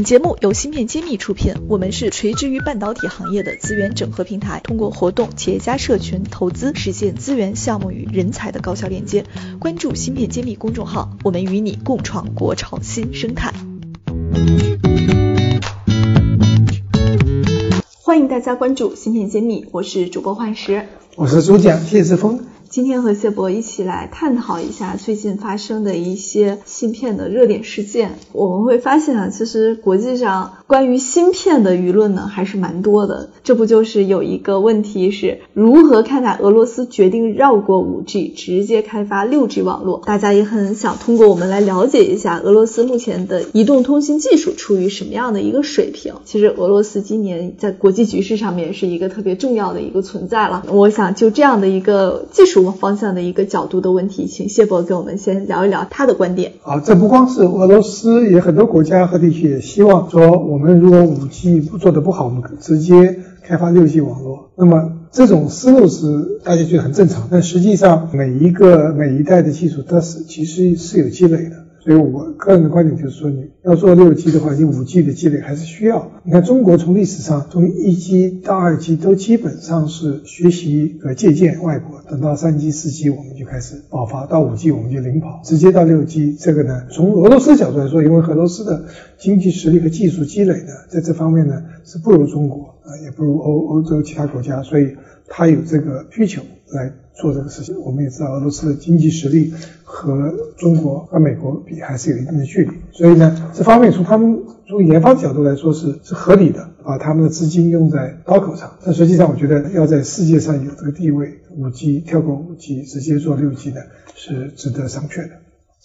本节目由芯片揭秘出品，我们是垂直于半导体行业的资源整合平台，通过活动、企业家社群、投资，实现资源、项目与人才的高效链接。关注芯片揭秘公众号，我们与你共创国潮新生态。欢迎大家关注芯片揭秘，我是主播幻石，我是主讲谢志峰。今天和谢博一起来探讨一下最近发生的一些芯片的热点事件。我们会发现啊，其实国际上关于芯片的舆论呢还是蛮多的。这不就是有一个问题是如何看待俄罗斯决定绕过 5G，直接开发 6G 网络？大家也很想通过我们来了解一下俄罗斯目前的移动通信技术处于什么样的一个水平。其实俄罗斯今年在国际局势上面是一个特别重要的一个存在了。我想就这样的一个技术。方向的一个角度的问题，请谢博跟我们先聊一聊他的观点。啊，这不光是俄罗斯，也很多国家和地区也希望说，我我们如果五 G 不做的不好，我们直接开发六 G 网络。那么这种思路是大家觉得很正常，但实际上每一个每一代的技术，它是其实是有积累的。所以我个人的观点就是说，你要做六 G 的话，你五 G 的积累还是需要。你看，中国从历史上从一 G 到二 G 都基本上是学习和借鉴外国，等到三 G、四 G 我们就开始爆发，到五 G 我们就领跑，直接到六 G。这个呢，从俄罗斯角度来说，因为俄罗斯的经济实力和技术积累呢，在这方面呢是不如中国啊，也不如欧欧洲其他国家，所以它有这个需求来。做这个事情，我们也知道俄罗斯的经济实力和中国和美国比还是有一定的距离，所以呢，这方面从他们从研发角度来说是是合理的，把他们的资金用在刀口上。但实际上，我觉得要在世界上有这个地位，五 G 跳过五 G 直接做六 G 的，是值得商榷的。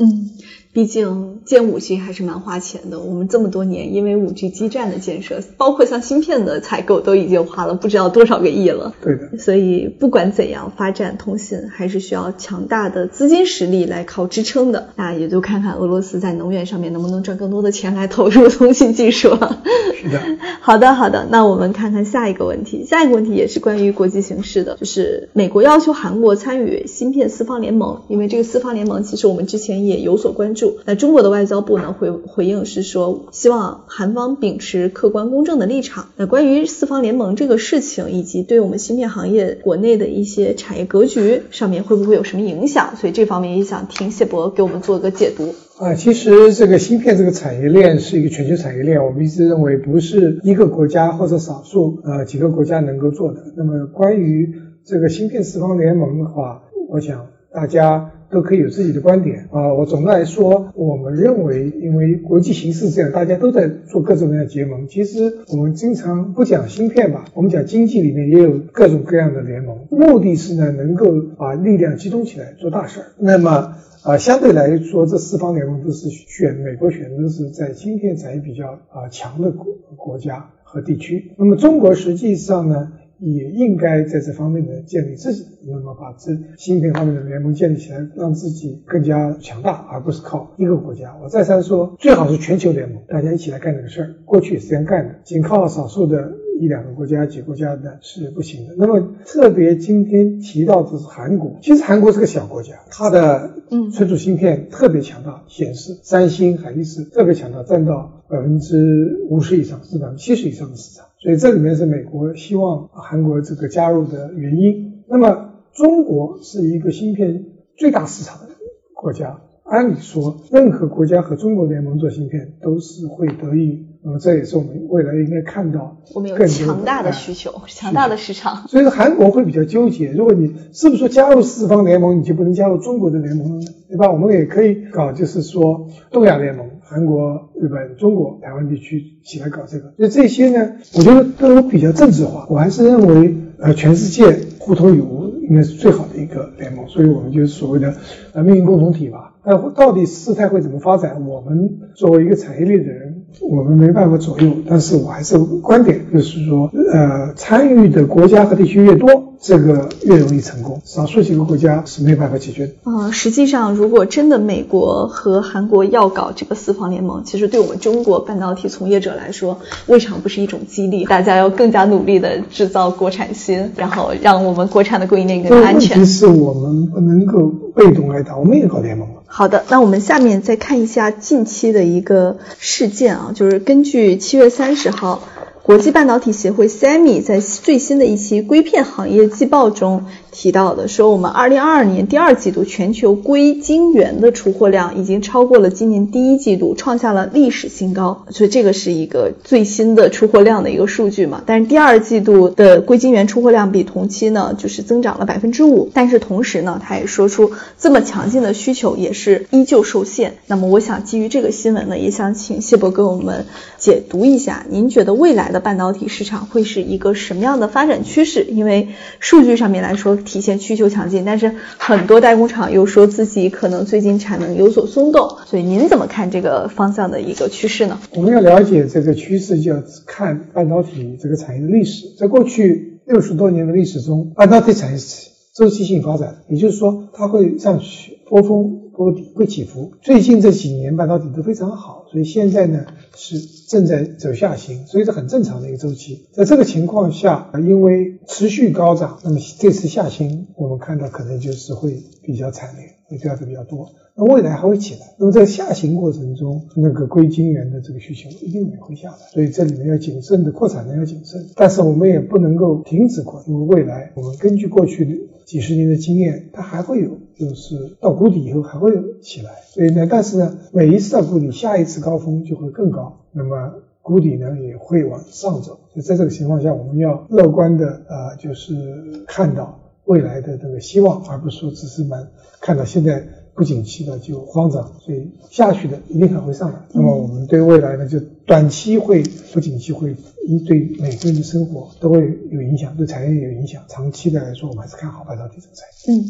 嗯。毕竟建五 G 还是蛮花钱的。我们这么多年，因为五 G 基站的建设，包括像芯片的采购，都已经花了不知道多少个亿了。对的。所以不管怎样，发展通信还是需要强大的资金实力来靠支撑的。那也就看看俄罗斯在能源上面能不能赚更多的钱来投入通信技术了。是的。好的，好的。那我们看看下一个问题。下一个问题也是关于国际形势的，就是美国要求韩国参与芯片四方联盟，因为这个四方联盟其实我们之前也有所关注。那中国的外交部呢回回应是说，希望韩方秉持客观公正的立场。那关于四方联盟这个事情，以及对我们芯片行业国内的一些产业格局上面会不会有什么影响？所以这方面也想听谢博给我们做个解读。啊，其实这个芯片这个产业链是一个全球产业链，我们一直认为不是一个国家或者少数呃几个国家能够做的。那么关于这个芯片四方联盟的话，我想大家。都可以有自己的观点啊。我总的来说，我们认为，因为国际形势这样，大家都在做各种各样的结盟。其实我们经常不讲芯片吧，我们讲经济里面也有各种各样的联盟，目的是呢能够把力量集中起来做大事儿。那么啊，相对来说，这四方联盟都是选美国选的是在芯片产业比较啊强的国国家和地区。那么中国实际上呢？也应该在这方面的建立自己，那么把这芯片方面的联盟建立起来，让自己更加强大，而不是靠一个国家。我再三说，最好是全球联盟，大家一起来干这个事儿。过去也是这样干的，仅靠少数的一两个国家、几个国家的是不行的。那么特别今天提到的是韩国，其实韩国是个小国家，它的嗯存储芯片特别强大，显示三星、海力士特别强大，占到百分之五十以上，是百分之七十以上的市场。所以这里面是美国希望韩国这个加入的原因。那么中国是一个芯片最大市场的国家，按理说任何国家和中国联盟做芯片都是会得益。那么这也是我们未来应该看到我们有强大的需求，强大的市场。所以说韩国会比较纠结，如果你是不是说加入四方联盟，你就不能加入中国的联盟呢？对吧？我们也可以搞，就是说东亚联盟。韩国、日本、中国、台湾地区起来搞这个，所以这些呢，我觉得都比较政治化。我还是认为，呃，全世界互通有无应该是最好的一个联盟。所以我们就是所谓的呃命运共同体吧。那到底事态会怎么发展，我们作为一个产业链的人。我们没办法左右，但是我还是观点，就是说，呃，参与的国家和地区越多，这个越容易成功。少数几个国家是没有办法解决的。啊，实际上，如果真的美国和韩国要搞这个四方联盟，其实对我们中国半导体从业者来说，未尝不是一种激励。大家要更加努力的制造国产芯，然后让我们国产的供应链更安全。问题是我们不能够被动挨打，我们也搞联盟了。好的，那我们下面再看一下近期的一个事件啊，就是根据七月三十号。国际半导体协会 SEMI 在最新的一期硅片行业季报中提到的，说我们二零二二年第二季度全球硅晶圆的出货量已经超过了今年第一季度，创下了历史新高。所以这个是一个最新的出货量的一个数据嘛？但是第二季度的硅晶圆出货量比同期呢，就是增长了百分之五。但是同时呢，他也说出这么强劲的需求也是依旧受限。那么我想基于这个新闻呢，也想请谢博给我们解读一下，您觉得未来？的半导体市场会是一个什么样的发展趋势？因为数据上面来说体现需求强劲，但是很多代工厂又说自己可能最近产能有所松动，所以您怎么看这个方向的一个趋势呢？我们要了解这个趋势，就要看半导体这个产业的历史。在过去六十多年的历史中，半导体产业周期性发展，也就是说它会上去波峰。波底会起伏，最近这几年半导体都非常好，所以现在呢是正在走下行，所以是很正常的一个周期。在这个情况下，因为持续高涨，那么这次下行我们看到可能就是会比较惨烈，会掉的比较多。那未来还会起来。那么在下行过程中，那个硅晶圆的这个需求一定也会下来，所以这里面要谨慎的扩产能要谨慎，但是我们也不能够停止扩，因为未来我们根据过去的几十年的经验，它还会有。就是到谷底以后还会有起来，所以呢，但是呢，每一次到谷底，下一次高峰就会更高，那么谷底呢也会往上走。所以在这个情况下，我们要乐观的啊，就是看到未来的这个希望，而不是说只是满看到现在不景气的就慌张，所以下去的一定还会上来。那么我们对未来呢，就短期会不景气会一对每个人的生活都会有影响，对产业有影响。长期的来说，我们还是看好半导体这个产业。嗯。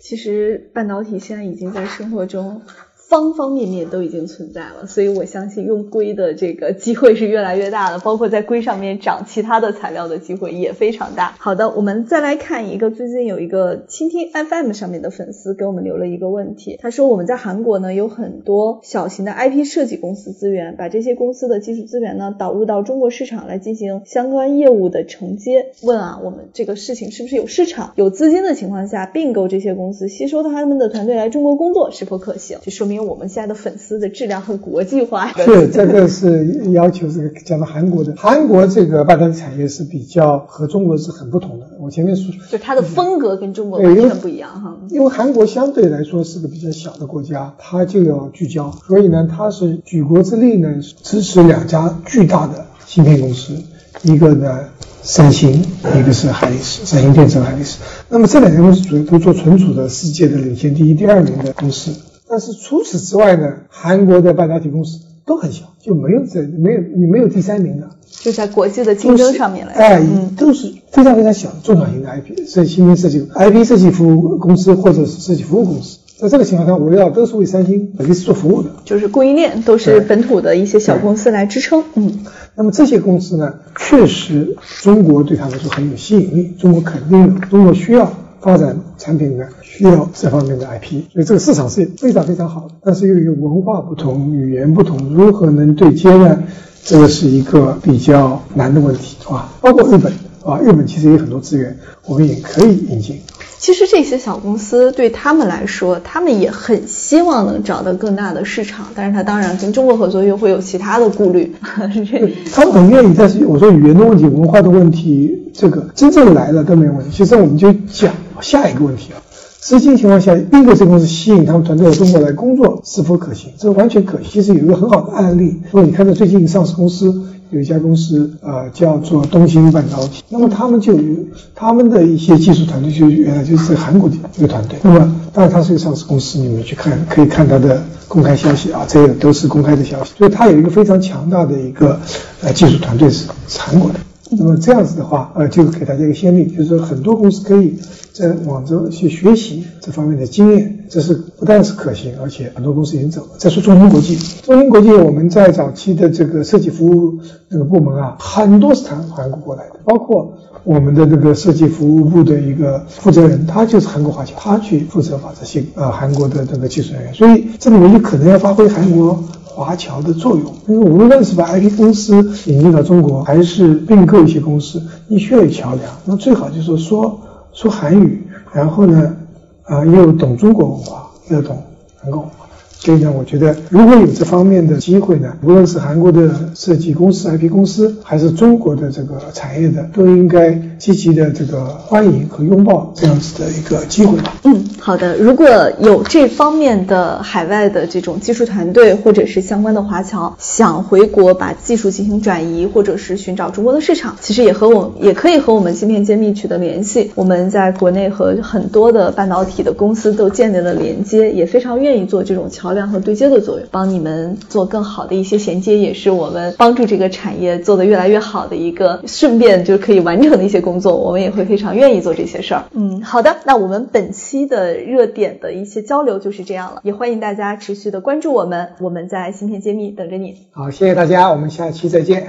其实半导体现在已经在生活中。方方面面都已经存在了，所以我相信用硅的这个机会是越来越大的，包括在硅上面长其他的材料的机会也非常大。好的，我们再来看一个，最近有一个倾听 FM 上面的粉丝给我们留了一个问题，他说我们在韩国呢有很多小型的 IP 设计公司资源，把这些公司的技术资源呢导入到中国市场来进行相关业务的承接。问啊，我们这个事情是不是有市场、有资金的情况下并购这些公司，吸收他们的团队来中国工作是否可行？就说明。我们现在的粉丝的质量很国际化，是这个是要求这个讲到韩国的，韩国这个半导体产业是比较和中国是很不同的。我前面说，就它的风格跟中国完全不一样哈。因为韩国相对来说是个比较小的国家，它就要聚焦，所以呢，它是举国之力呢支持两家巨大的芯片公司，一个呢三星，一个是海力士，三星电子、海力士。那么这两家公司主要都做存储的世界的领先第一、第二名的公司。但是除此之外呢，韩国的半导体公司都很小，就没有这没有你没有第三名的，就在国际的竞争上面来，哎，都是非常非常小中小型的 IP 设芯片设计 IP 设计服务公司或者是设计服务公司，在这个情况下，围绕都是为三星本地做服务的，就是供应链都是本土的一些小公司来支撑，嗯，那么这些公司呢，确实中国对他们说很有吸引力，中国肯定有，中国需要。发展产品呢，需要这方面的 IP，所以这个市场是非常非常好的。但是由于文化不同、语言不同，如何能对接呢？这个是一个比较难的问题，啊。包括日本啊，日本其实有很多资源，我们也可以引进。其实这些小公司对他们来说，他们也很希望能找到更大的市场，但是他当然跟中国合作又会有其他的顾虑。他们很愿意，但是我说语言的问题、文化的问题，这个真正来了都没有问题。其实我们就讲。下一个问题啊，实际情况下，并购这公司吸引他们团队到中国来工作是否可行？这完全可行。其实有一个很好的案例，如果你看到最近上市公司有一家公司，呃，叫做东兴半导体，那么他们就有他们的一些技术团队，就原来就是韩国的一个团队。那么当然它是一个上市公司，你们去看可以看它的公开消息啊，这个都是公开的消息。所以它有一个非常强大的一个呃技术团队是是韩国的。那么这样子的话，呃，就给大家一个先例，就是说很多公司可以在往这去学习这方面的经验，这是不但是可行，而且很多公司已经走了。再说中芯国际，中芯国际我们在早期的这个设计服务那个部门啊，很多是从韩国过来的，包括我们的这个设计服务部的一个负责人，他就是韩国华侨，他去负责把这些呃韩国的这个技术人员，所以这里面就可能要发挥韩国。华侨的作用，因为无论是把 IP 公司引进到中国，还是并购一些公司，你需要有桥梁。那最好就是说说韩语，然后呢，啊，又懂中国文化，又懂韩国文化。所以呢，我觉得如果有这方面的机会呢，无论是韩国的设计公司、IP 公司，还是中国的这个产业的，都应该积极的这个欢迎和拥抱这样子的一个机会吧。嗯，好的。如果有这方面的海外的这种技术团队，或者是相关的华侨想回国把技术进行转移，或者是寻找中国的市场，其实也和我也可以和我们芯片揭秘取得联系。我们在国内和很多的半导体的公司都建立了连接，也非常愿意做这种桥。桥梁和对接的作用，帮你们做更好的一些衔接，也是我们帮助这个产业做得越来越好的一个顺便就可以完成的一些工作。我们也会非常愿意做这些事儿。嗯，好的，那我们本期的热点的一些交流就是这样了，也欢迎大家持续的关注我们，我们在芯片揭秘等着你。好，谢谢大家，我们下期再见。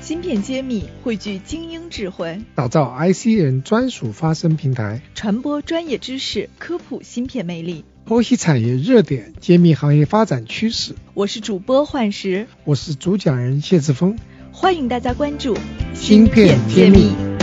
芯片揭秘汇聚精英智慧，打造 IC 人专属发声平台，传播专业知识，科普芯片魅力。剖析产业热点，揭秘行业发展趋势。我是主播幻石，我是主讲人谢志峰，欢迎大家关注芯片揭秘。